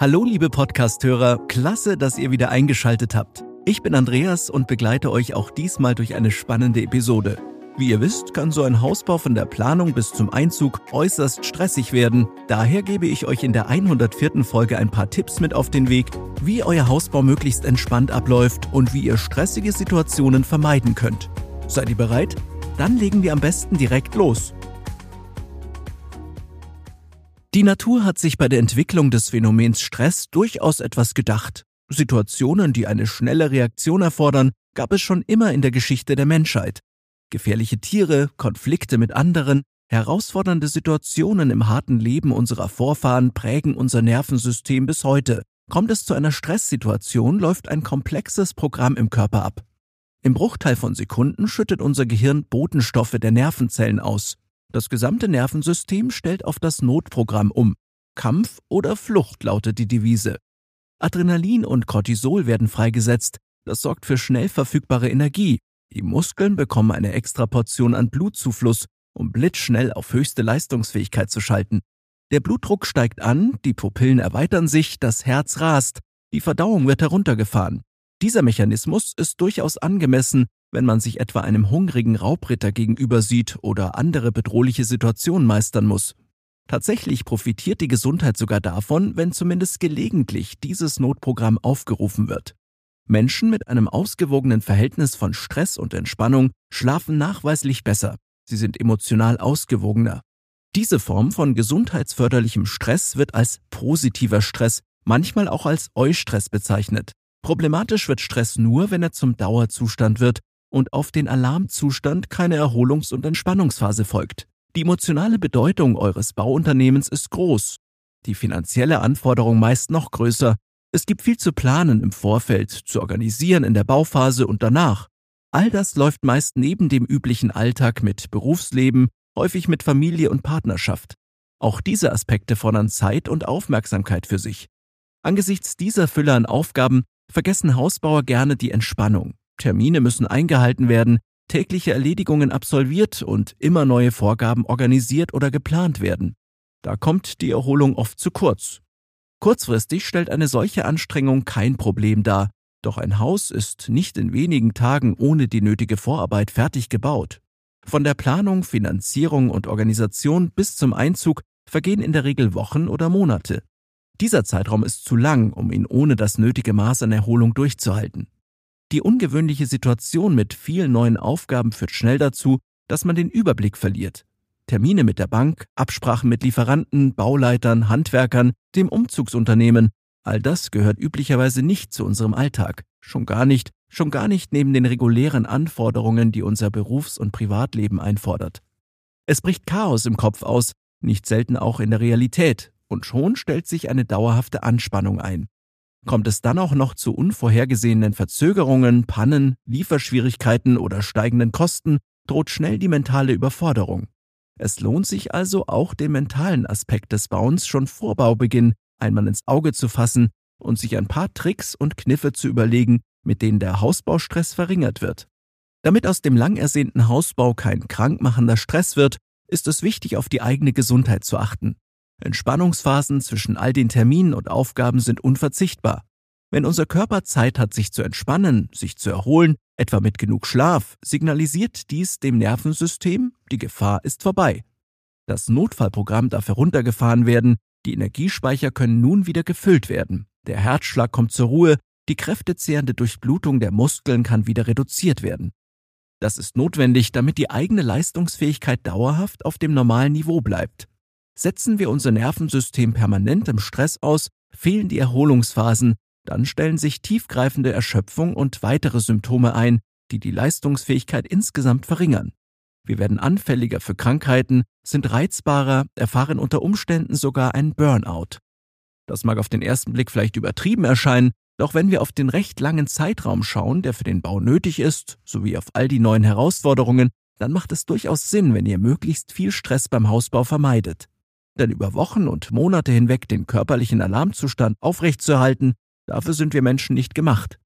Hallo liebe Podcasthörer, klasse, dass ihr wieder eingeschaltet habt. Ich bin Andreas und begleite euch auch diesmal durch eine spannende Episode. Wie ihr wisst, kann so ein Hausbau von der Planung bis zum Einzug äußerst stressig werden. Daher gebe ich euch in der 104. Folge ein paar Tipps mit auf den Weg, wie euer Hausbau möglichst entspannt abläuft und wie ihr stressige Situationen vermeiden könnt. Seid ihr bereit? Dann legen wir am besten direkt los. Die Natur hat sich bei der Entwicklung des Phänomens Stress durchaus etwas gedacht. Situationen, die eine schnelle Reaktion erfordern, gab es schon immer in der Geschichte der Menschheit. Gefährliche Tiere, Konflikte mit anderen, herausfordernde Situationen im harten Leben unserer Vorfahren prägen unser Nervensystem bis heute. Kommt es zu einer Stresssituation, läuft ein komplexes Programm im Körper ab. Im Bruchteil von Sekunden schüttet unser Gehirn Botenstoffe der Nervenzellen aus. Das gesamte Nervensystem stellt auf das Notprogramm um. Kampf oder Flucht lautet die Devise. Adrenalin und Cortisol werden freigesetzt. Das sorgt für schnell verfügbare Energie. Die Muskeln bekommen eine extra Portion an Blutzufluss, um blitzschnell auf höchste Leistungsfähigkeit zu schalten. Der Blutdruck steigt an, die Pupillen erweitern sich, das Herz rast, die Verdauung wird heruntergefahren. Dieser Mechanismus ist durchaus angemessen, wenn man sich etwa einem hungrigen Raubritter gegenüber sieht oder andere bedrohliche Situationen meistern muss. Tatsächlich profitiert die Gesundheit sogar davon, wenn zumindest gelegentlich dieses Notprogramm aufgerufen wird. Menschen mit einem ausgewogenen Verhältnis von Stress und Entspannung schlafen nachweislich besser. Sie sind emotional ausgewogener. Diese Form von gesundheitsförderlichem Stress wird als positiver Stress, manchmal auch als Eustress bezeichnet. Problematisch wird Stress nur, wenn er zum Dauerzustand wird und auf den Alarmzustand keine Erholungs- und Entspannungsphase folgt. Die emotionale Bedeutung eures Bauunternehmens ist groß, die finanzielle Anforderung meist noch größer. Es gibt viel zu planen im Vorfeld, zu organisieren in der Bauphase und danach. All das läuft meist neben dem üblichen Alltag mit Berufsleben, häufig mit Familie und Partnerschaft. Auch diese Aspekte fordern Zeit und Aufmerksamkeit für sich. Angesichts dieser Fülle an Aufgaben vergessen Hausbauer gerne die Entspannung. Termine müssen eingehalten werden, tägliche Erledigungen absolviert und immer neue Vorgaben organisiert oder geplant werden. Da kommt die Erholung oft zu kurz. Kurzfristig stellt eine solche Anstrengung kein Problem dar, doch ein Haus ist nicht in wenigen Tagen ohne die nötige Vorarbeit fertig gebaut. Von der Planung, Finanzierung und Organisation bis zum Einzug vergehen in der Regel Wochen oder Monate. Dieser Zeitraum ist zu lang, um ihn ohne das nötige Maß an Erholung durchzuhalten. Die ungewöhnliche Situation mit vielen neuen Aufgaben führt schnell dazu, dass man den Überblick verliert. Termine mit der Bank, Absprachen mit Lieferanten, Bauleitern, Handwerkern, dem Umzugsunternehmen, all das gehört üblicherweise nicht zu unserem Alltag. Schon gar nicht, schon gar nicht neben den regulären Anforderungen, die unser Berufs- und Privatleben einfordert. Es bricht Chaos im Kopf aus, nicht selten auch in der Realität, und schon stellt sich eine dauerhafte Anspannung ein. Kommt es dann auch noch zu unvorhergesehenen Verzögerungen, Pannen, Lieferschwierigkeiten oder steigenden Kosten, droht schnell die mentale Überforderung. Es lohnt sich also auch den mentalen Aspekt des Bauens schon vor Baubeginn einmal ins Auge zu fassen und sich ein paar Tricks und Kniffe zu überlegen, mit denen der Hausbaustress verringert wird. Damit aus dem lang ersehnten Hausbau kein krankmachender Stress wird, ist es wichtig, auf die eigene Gesundheit zu achten. Entspannungsphasen zwischen all den Terminen und Aufgaben sind unverzichtbar. Wenn unser Körper Zeit hat, sich zu entspannen, sich zu erholen, etwa mit genug Schlaf, signalisiert dies dem Nervensystem, die Gefahr ist vorbei. Das Notfallprogramm darf heruntergefahren werden, die Energiespeicher können nun wieder gefüllt werden, der Herzschlag kommt zur Ruhe, die kräftezehrende Durchblutung der Muskeln kann wieder reduziert werden. Das ist notwendig, damit die eigene Leistungsfähigkeit dauerhaft auf dem normalen Niveau bleibt. Setzen wir unser Nervensystem permanent im Stress aus, fehlen die Erholungsphasen, dann stellen sich tiefgreifende Erschöpfung und weitere Symptome ein, die die Leistungsfähigkeit insgesamt verringern. Wir werden anfälliger für Krankheiten, sind reizbarer, erfahren unter Umständen sogar einen Burnout. Das mag auf den ersten Blick vielleicht übertrieben erscheinen, doch wenn wir auf den recht langen Zeitraum schauen, der für den Bau nötig ist, sowie auf all die neuen Herausforderungen, dann macht es durchaus Sinn, wenn ihr möglichst viel Stress beim Hausbau vermeidet. Denn über Wochen und Monate hinweg den körperlichen Alarmzustand aufrechtzuerhalten, dafür sind wir Menschen nicht gemacht.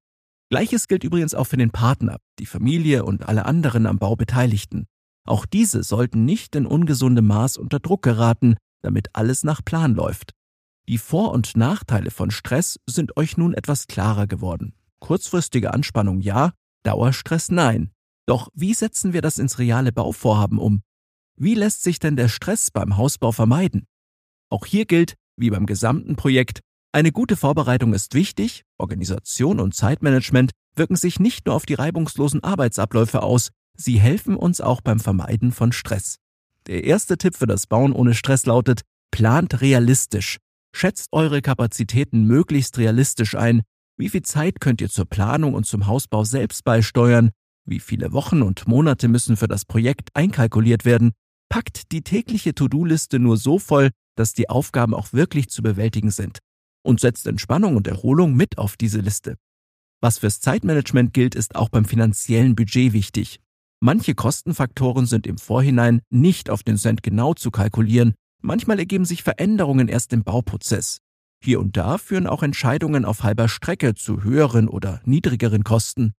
Gleiches gilt übrigens auch für den Partner, die Familie und alle anderen am Bau Beteiligten. Auch diese sollten nicht in ungesundem Maß unter Druck geraten, damit alles nach Plan läuft. Die Vor- und Nachteile von Stress sind euch nun etwas klarer geworden. Kurzfristige Anspannung ja, Dauerstress nein. Doch wie setzen wir das ins reale Bauvorhaben um? Wie lässt sich denn der Stress beim Hausbau vermeiden? Auch hier gilt, wie beim gesamten Projekt, eine gute Vorbereitung ist wichtig, Organisation und Zeitmanagement wirken sich nicht nur auf die reibungslosen Arbeitsabläufe aus, sie helfen uns auch beim Vermeiden von Stress. Der erste Tipp für das Bauen ohne Stress lautet, plant realistisch. Schätzt eure Kapazitäten möglichst realistisch ein. Wie viel Zeit könnt ihr zur Planung und zum Hausbau selbst beisteuern? Wie viele Wochen und Monate müssen für das Projekt einkalkuliert werden? Packt die tägliche To-Do-Liste nur so voll, dass die Aufgaben auch wirklich zu bewältigen sind. Und setzt Entspannung und Erholung mit auf diese Liste. Was fürs Zeitmanagement gilt, ist auch beim finanziellen Budget wichtig. Manche Kostenfaktoren sind im Vorhinein nicht auf den Cent genau zu kalkulieren Manchmal ergeben sich Veränderungen erst im Bauprozess. Hier und da führen auch Entscheidungen auf halber Strecke zu höheren oder niedrigeren Kosten.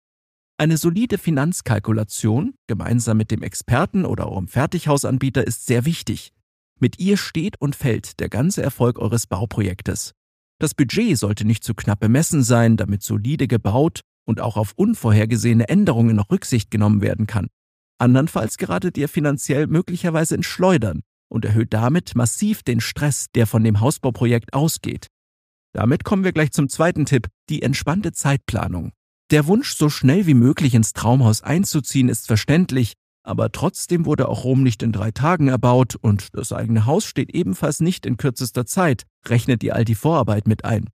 Eine solide Finanzkalkulation, gemeinsam mit dem Experten oder eurem Fertighausanbieter, ist sehr wichtig. Mit ihr steht und fällt der ganze Erfolg eures Bauprojektes. Das Budget sollte nicht zu knapp bemessen sein, damit solide gebaut und auch auf unvorhergesehene Änderungen noch Rücksicht genommen werden kann. Andernfalls geratet ihr finanziell möglicherweise ins Schleudern und erhöht damit massiv den Stress, der von dem Hausbauprojekt ausgeht. Damit kommen wir gleich zum zweiten Tipp, die entspannte Zeitplanung. Der Wunsch, so schnell wie möglich ins Traumhaus einzuziehen, ist verständlich, aber trotzdem wurde auch Rom nicht in drei Tagen erbaut und das eigene Haus steht ebenfalls nicht in kürzester Zeit, rechnet ihr all die Vorarbeit mit ein.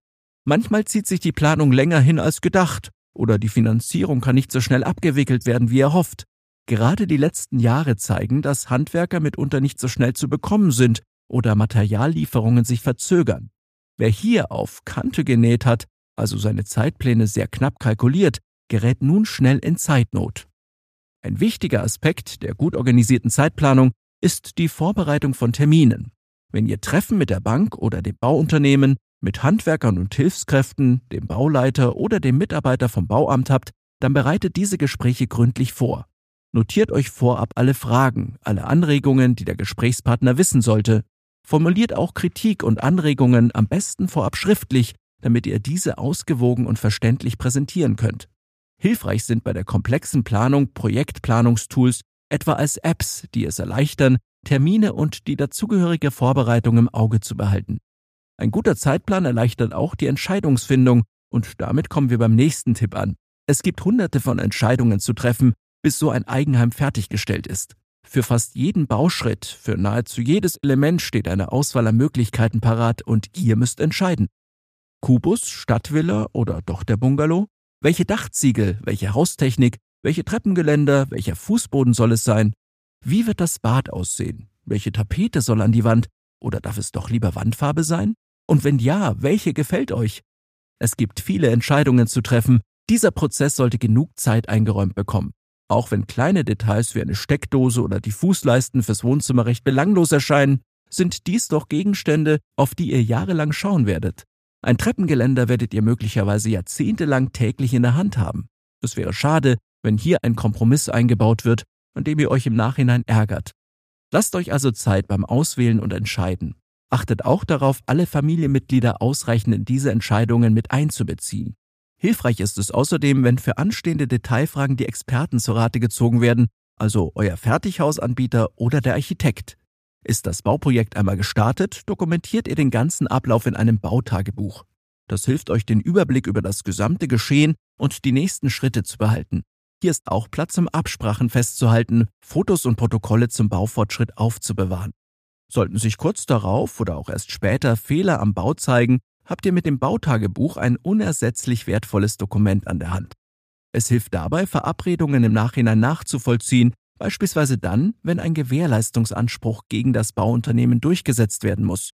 Manchmal zieht sich die Planung länger hin als gedacht oder die Finanzierung kann nicht so schnell abgewickelt werden, wie erhofft. Gerade die letzten Jahre zeigen, dass Handwerker mitunter nicht so schnell zu bekommen sind oder Materiallieferungen sich verzögern. Wer hier auf Kante genäht hat, also seine Zeitpläne sehr knapp kalkuliert, gerät nun schnell in Zeitnot. Ein wichtiger Aspekt der gut organisierten Zeitplanung ist die Vorbereitung von Terminen. Wenn ihr Treffen mit der Bank oder dem Bauunternehmen, mit Handwerkern und Hilfskräften, dem Bauleiter oder dem Mitarbeiter vom Bauamt habt, dann bereitet diese Gespräche gründlich vor. Notiert euch vorab alle Fragen, alle Anregungen, die der Gesprächspartner wissen sollte. Formuliert auch Kritik und Anregungen am besten vorab schriftlich, damit ihr diese ausgewogen und verständlich präsentieren könnt. Hilfreich sind bei der komplexen Planung Projektplanungstools, etwa als Apps, die es erleichtern, Termine und die dazugehörige Vorbereitung im Auge zu behalten. Ein guter Zeitplan erleichtert auch die Entscheidungsfindung und damit kommen wir beim nächsten Tipp an. Es gibt hunderte von Entscheidungen zu treffen, bis so ein Eigenheim fertiggestellt ist. Für fast jeden Bauschritt, für nahezu jedes Element steht eine Auswahl an Möglichkeiten parat und ihr müsst entscheiden. Kubus, Stadtvilla oder doch der Bungalow? Welche Dachziegel, welche Haustechnik, welche Treppengeländer, welcher Fußboden soll es sein? Wie wird das Bad aussehen? Welche Tapete soll an die Wand? Oder darf es doch lieber Wandfarbe sein? Und wenn ja, welche gefällt euch? Es gibt viele Entscheidungen zu treffen. Dieser Prozess sollte genug Zeit eingeräumt bekommen. Auch wenn kleine Details wie eine Steckdose oder die Fußleisten fürs Wohnzimmer recht belanglos erscheinen, sind dies doch Gegenstände, auf die ihr jahrelang schauen werdet. Ein Treppengeländer werdet ihr möglicherweise jahrzehntelang täglich in der Hand haben. Es wäre schade, wenn hier ein Kompromiss eingebaut wird, an dem ihr euch im Nachhinein ärgert. Lasst euch also Zeit beim Auswählen und Entscheiden. Achtet auch darauf, alle Familienmitglieder ausreichend in diese Entscheidungen mit einzubeziehen. Hilfreich ist es außerdem, wenn für anstehende Detailfragen die Experten zur Rate gezogen werden, also euer Fertighausanbieter oder der Architekt. Ist das Bauprojekt einmal gestartet, dokumentiert ihr den ganzen Ablauf in einem Bautagebuch. Das hilft euch, den Überblick über das gesamte Geschehen und die nächsten Schritte zu behalten. Hier ist auch Platz, um Absprachen festzuhalten, Fotos und Protokolle zum Baufortschritt aufzubewahren. Sollten sich kurz darauf oder auch erst später Fehler am Bau zeigen, habt ihr mit dem Bautagebuch ein unersetzlich wertvolles Dokument an der Hand. Es hilft dabei, Verabredungen im Nachhinein nachzuvollziehen, beispielsweise dann, wenn ein Gewährleistungsanspruch gegen das Bauunternehmen durchgesetzt werden muss.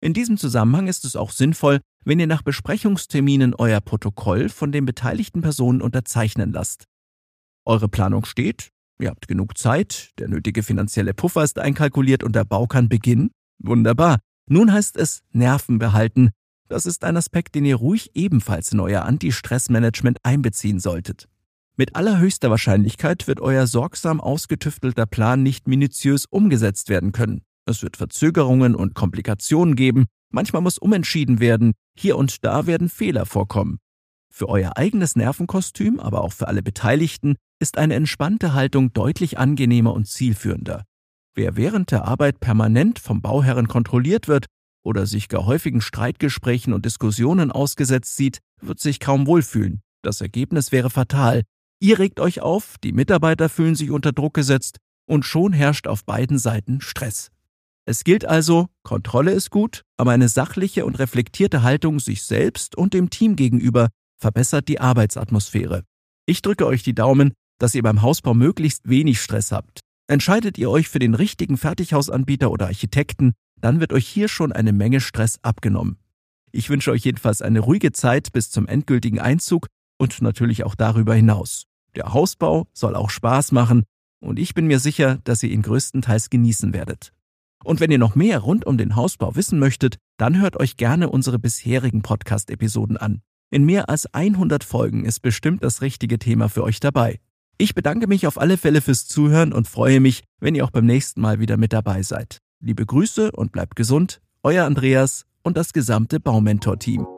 In diesem Zusammenhang ist es auch sinnvoll, wenn ihr nach Besprechungsterminen euer Protokoll von den beteiligten Personen unterzeichnen lasst. Eure Planung steht, ihr habt genug Zeit, der nötige finanzielle Puffer ist einkalkuliert und der Bau kann beginnen. Wunderbar. Nun heißt es Nerven behalten, das ist ein Aspekt, den ihr ruhig ebenfalls in euer Anti-Stress-Management einbeziehen solltet. Mit allerhöchster Wahrscheinlichkeit wird euer sorgsam ausgetüftelter Plan nicht minutiös umgesetzt werden können. Es wird Verzögerungen und Komplikationen geben Manchmal muss umentschieden werden, hier und da werden Fehler vorkommen. Für euer eigenes Nervenkostüm, aber auch für alle Beteiligten, ist eine entspannte Haltung deutlich angenehmer und zielführender. Wer während der Arbeit permanent vom Bauherren kontrolliert wird oder sich gar häufigen Streitgesprächen und Diskussionen ausgesetzt sieht, wird sich kaum wohlfühlen. Das Ergebnis wäre fatal. Ihr regt euch auf, die Mitarbeiter fühlen sich unter Druck gesetzt und schon herrscht auf beiden Seiten Stress. Es gilt also, Kontrolle ist gut, aber eine sachliche und reflektierte Haltung sich selbst und dem Team gegenüber verbessert die Arbeitsatmosphäre. Ich drücke euch die Daumen, dass ihr beim Hausbau möglichst wenig Stress habt. Entscheidet ihr euch für den richtigen Fertighausanbieter oder Architekten, dann wird euch hier schon eine Menge Stress abgenommen. Ich wünsche euch jedenfalls eine ruhige Zeit bis zum endgültigen Einzug und natürlich auch darüber hinaus. Der Hausbau soll auch Spaß machen und ich bin mir sicher, dass ihr ihn größtenteils genießen werdet. Und wenn ihr noch mehr rund um den Hausbau wissen möchtet, dann hört euch gerne unsere bisherigen Podcast-Episoden an. In mehr als 100 Folgen ist bestimmt das richtige Thema für euch dabei. Ich bedanke mich auf alle Fälle fürs Zuhören und freue mich, wenn ihr auch beim nächsten Mal wieder mit dabei seid. Liebe Grüße und bleibt gesund, euer Andreas und das gesamte Baumentor-Team.